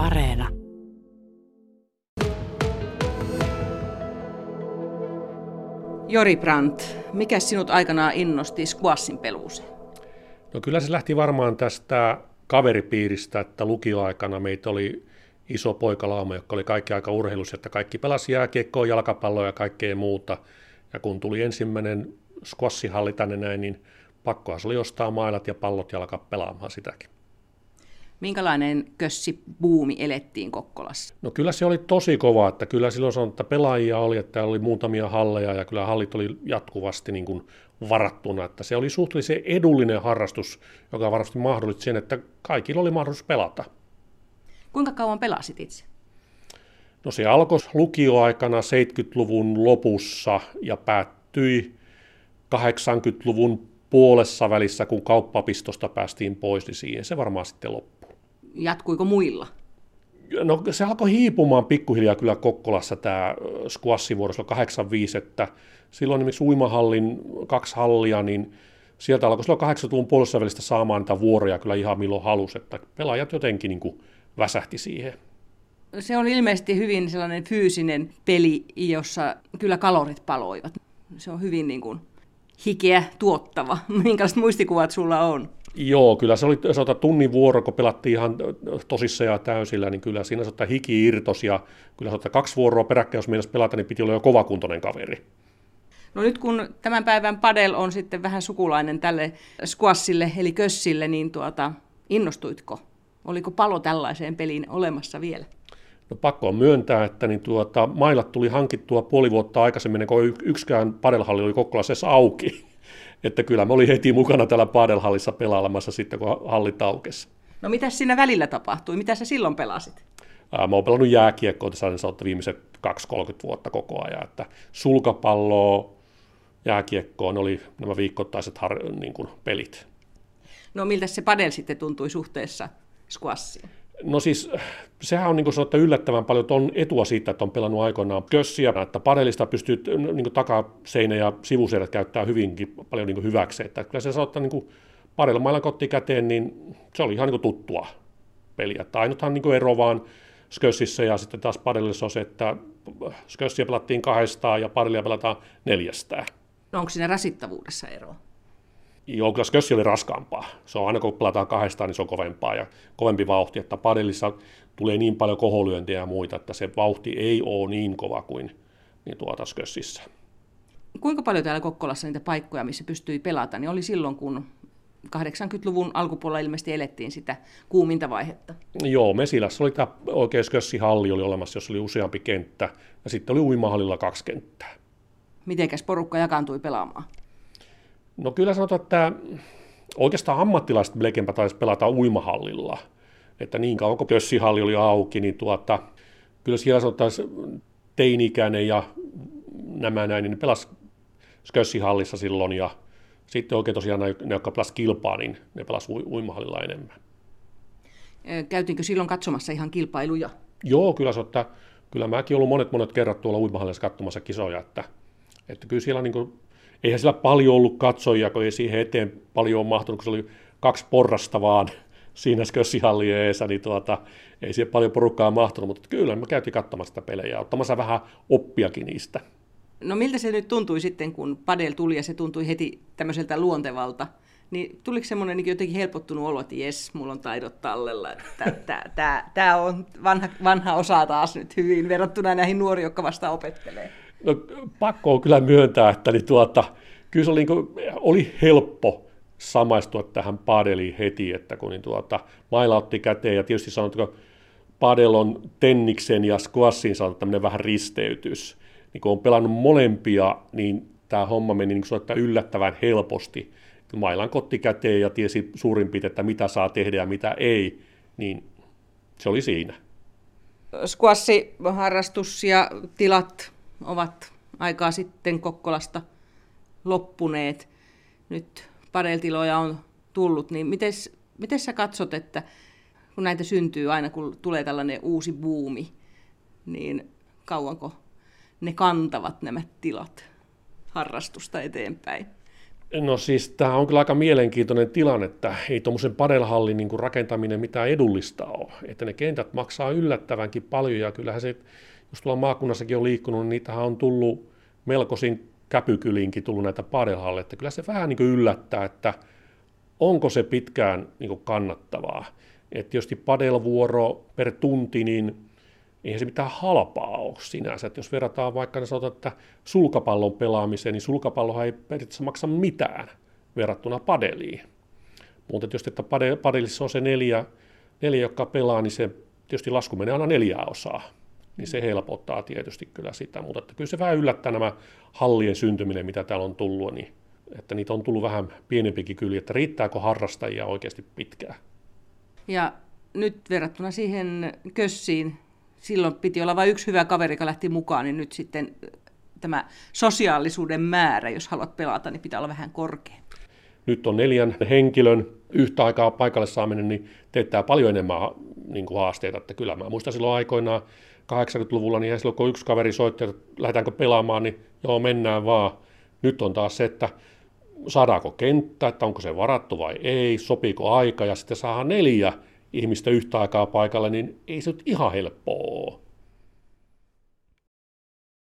Areena. Jori Brandt, mikä sinut aikanaan innosti squashin peluuseen? No kyllä se lähti varmaan tästä kaveripiiristä, että lukioaikana meitä oli iso poikalauma, joka oli kaikki aika urheilussa, että kaikki pelasi jääkiekkoa, jalkapalloa ja kaikkea muuta. Ja kun tuli ensimmäinen squashihalli tänne näin, niin pakkohan se oli ostaa mailat ja pallot ja alkaa pelaamaan sitäkin. Minkälainen kössibuumi elettiin Kokkolassa? No kyllä se oli tosi kova, että kyllä silloin sanottu, että pelaajia oli, että oli muutamia halleja ja kyllä hallit oli jatkuvasti niin kuin varattuna, että se oli suhteellisen edullinen harrastus, joka varmasti mahdollisti sen, että kaikilla oli mahdollisuus pelata. Kuinka kauan pelasit itse? No se alkoi lukioaikana 70-luvun lopussa ja päättyi 80-luvun puolessa välissä, kun kauppapistosta päästiin pois, niin siihen se varmaan sitten loppui. Jatkuiko muilla? No se alkoi hiipumaan pikkuhiljaa kyllä Kokkolassa tämä squashin vuorossa 85, että silloin esimerkiksi uimahallin kaksi hallia, niin sieltä alkoi silloin 80-luvun puolessa välistä saamaan niitä vuoroja kyllä ihan milloin halusi, että pelaajat jotenkin niin kuin väsähti siihen. Se on ilmeisesti hyvin sellainen fyysinen peli, jossa kyllä kalorit paloivat. Se on hyvin niin kuin hikeä tuottava. Minkälaiset muistikuvat sulla on? Joo, kyllä se oli sanotaan, tunnin vuoro, kun pelattiin ihan tosissa ja täysillä, niin kyllä siinä sanotaan, hiki irtos ja kyllä sanotaan, kaksi vuoroa peräkkäin, jos meinasi pelata, niin piti olla jo kovakuntoinen kaveri. No nyt kun tämän päivän padel on sitten vähän sukulainen tälle squashille eli kössille, niin tuota, innostuitko? Oliko palo tällaiseen peliin olemassa vielä? No pakko on myöntää, että niin tuota, mailat tuli hankittua puoli vuotta aikaisemmin, kun yksikään padelhalli oli Kokkolassa auki. Että kyllä me oli heti mukana täällä padelhallissa pelailemassa sitten, kun halli aukesi. No mitä siinä välillä tapahtui? Mitä sä silloin pelasit? Ää, mä oon pelannut jääkiekkoa tässä niin viimeiset 2-30 vuotta koko ajan. Että sulkapalloa, jääkiekkoa, ne oli nämä viikoittaiset har, niin kuin, pelit. No miltä se padel sitten tuntui suhteessa squashiin? No siis sehän on niin sanottu yllättävän paljon, että on etua siitä, että on pelannut aikoinaan kössiä, että padelista pystyy niin takaseinä ja sivuseinät käyttää hyvinkin paljon niin hyväksi. Että kyllä se sanottaa niin padella mailla kotti käteen, niin se oli ihan niin tuttua peliä. Että ainuthan niin ero vaan Skössissä ja sitten taas padellissa on se, että Skössiä pelattiin kahdestaan ja padellia pelataan neljästään. No onko siinä rasittavuudessa eroa? Joo, kyllä Skössi oli raskaampaa. Se on aina kun pelataan kahdestaan, niin se on kovempaa ja kovempi vauhti. Että padellissa tulee niin paljon koholyöntiä ja muita, että se vauhti ei ole niin kova kuin niin tuota Skössissä. Kuinka paljon täällä Kokkolassa niitä paikkoja, missä pystyi pelata, niin oli silloin, kun 80-luvun alkupuolella ilmeisesti elettiin sitä kuuminta vaihetta. Joo, Mesilässä oli tämä oikein Skössi-halli oli olemassa, jossa oli useampi kenttä, ja sitten oli uimahallilla kaksi kenttää. Mitenkäs porukka jakaantui pelaamaan? No kyllä sanotaan, että oikeastaan ammattilaiset melkeinpä taisi pelata uimahallilla. Että niin kauan kun kössihalli oli auki, niin tuota, kyllä siellä sanotaan teini-ikäinen ja nämä näin, niin ne pelasi kössihallissa silloin ja sitten oikein tosiaan ne, ne jotka pelasivat kilpaa, niin ne pelasivat uimahallilla enemmän. Käytiinkö silloin katsomassa ihan kilpailuja? Joo, kyllä se, että kyllä mäkin ollut monet monet kerrat tuolla uimahallissa katsomassa kisoja, että, että kyllä siellä niin kuin eihän sillä paljon ollut katsojia, kun ei siihen eteen paljon mahtunut, kun se oli kaksi porrasta vaan siinä skössihallien eessä, niin tuota, ei siihen paljon porukkaa mahtunut, mutta kyllä me käytiin katsomassa sitä pelejä, ottamassa vähän oppiakin niistä. No miltä se nyt tuntui sitten, kun padel tuli ja se tuntui heti tämmöiseltä luontevalta, niin tuliko semmoinen niin jotenkin helpottunut olo, että jes, mulla on taidot tallella, että tämä on vanha, vanha osa taas nyt hyvin verrattuna näihin nuoriin, jotka vasta opettelee? No, pakko on kyllä myöntää, että niin tuota, kyllä se oli, niin kuin, oli helppo samaistua tähän padeliin heti, että kun niin tuota, maila otti käteen ja tietysti sanotko, padel on tenniksen ja squashin saatu tämmöinen vähän risteytys. Niin kun on pelannut molempia, niin tämä homma meni niin kuin yllättävän helposti. Mailan kotti käteen ja tiesi suurin piirtein, että mitä saa tehdä ja mitä ei, niin se oli siinä. Squashi-harrastus ja tilat ovat aikaa sitten Kokkolasta loppuneet. Nyt padeltiloja on tullut, niin miten sä katsot, että kun näitä syntyy aina, kun tulee tällainen uusi buumi, niin kauanko ne kantavat nämä tilat harrastusta eteenpäin? No siis tämä on kyllä aika mielenkiintoinen tilanne, että ei tuommoisen padelhallin niin rakentaminen mitään edullista ole. Että ne kentät maksaa yllättävänkin paljon ja kyllähän se, jos tuolla maakunnassakin on liikkunut, niin niitähän on tullut melkoisin käpykylinkin tullut näitä padelhalleja. Että kyllä se vähän niin kuin yllättää, että onko se pitkään niin kuin kannattavaa. Että tietysti padelvuoro per tunti, niin eihän se mitään halpaa ole sinänsä. Että jos verrataan vaikka, niin sanotaan, että sulkapallon pelaamiseen, niin sulkapallohan ei periaatteessa maksa mitään verrattuna padeliin. Mutta tietysti, että padelissa on se neljä, neljä, jotka pelaa, niin se tietysti lasku menee aina neljää osaa. Niin se helpottaa tietysti kyllä sitä, mutta että kyllä se vähän yllättää nämä hallien syntyminen, mitä täällä on tullut, niin että niitä on tullut vähän pienempikin kyllä, että riittääkö harrastajia oikeasti pitkään. Ja nyt verrattuna siihen kössiin, silloin piti olla vain yksi hyvä kaveri, joka lähti mukaan, niin nyt sitten tämä sosiaalisuuden määrä, jos haluat pelata, niin pitää olla vähän korkea. Nyt on neljän henkilön yhtä aikaa paikalle saaminen, niin teettää paljon enemmän niin kuin haasteita. Että kyllä mä muistan silloin aikoinaan 80-luvulla, niin silloin kun yksi kaveri soitti, että lähdetäänkö pelaamaan, niin joo, mennään vaan. Nyt on taas se, että saadaanko kenttä, että onko se varattu vai ei, sopiiko aika, ja sitten saadaan neljä ihmistä yhtä aikaa paikalle, niin ei se nyt ihan helppoa.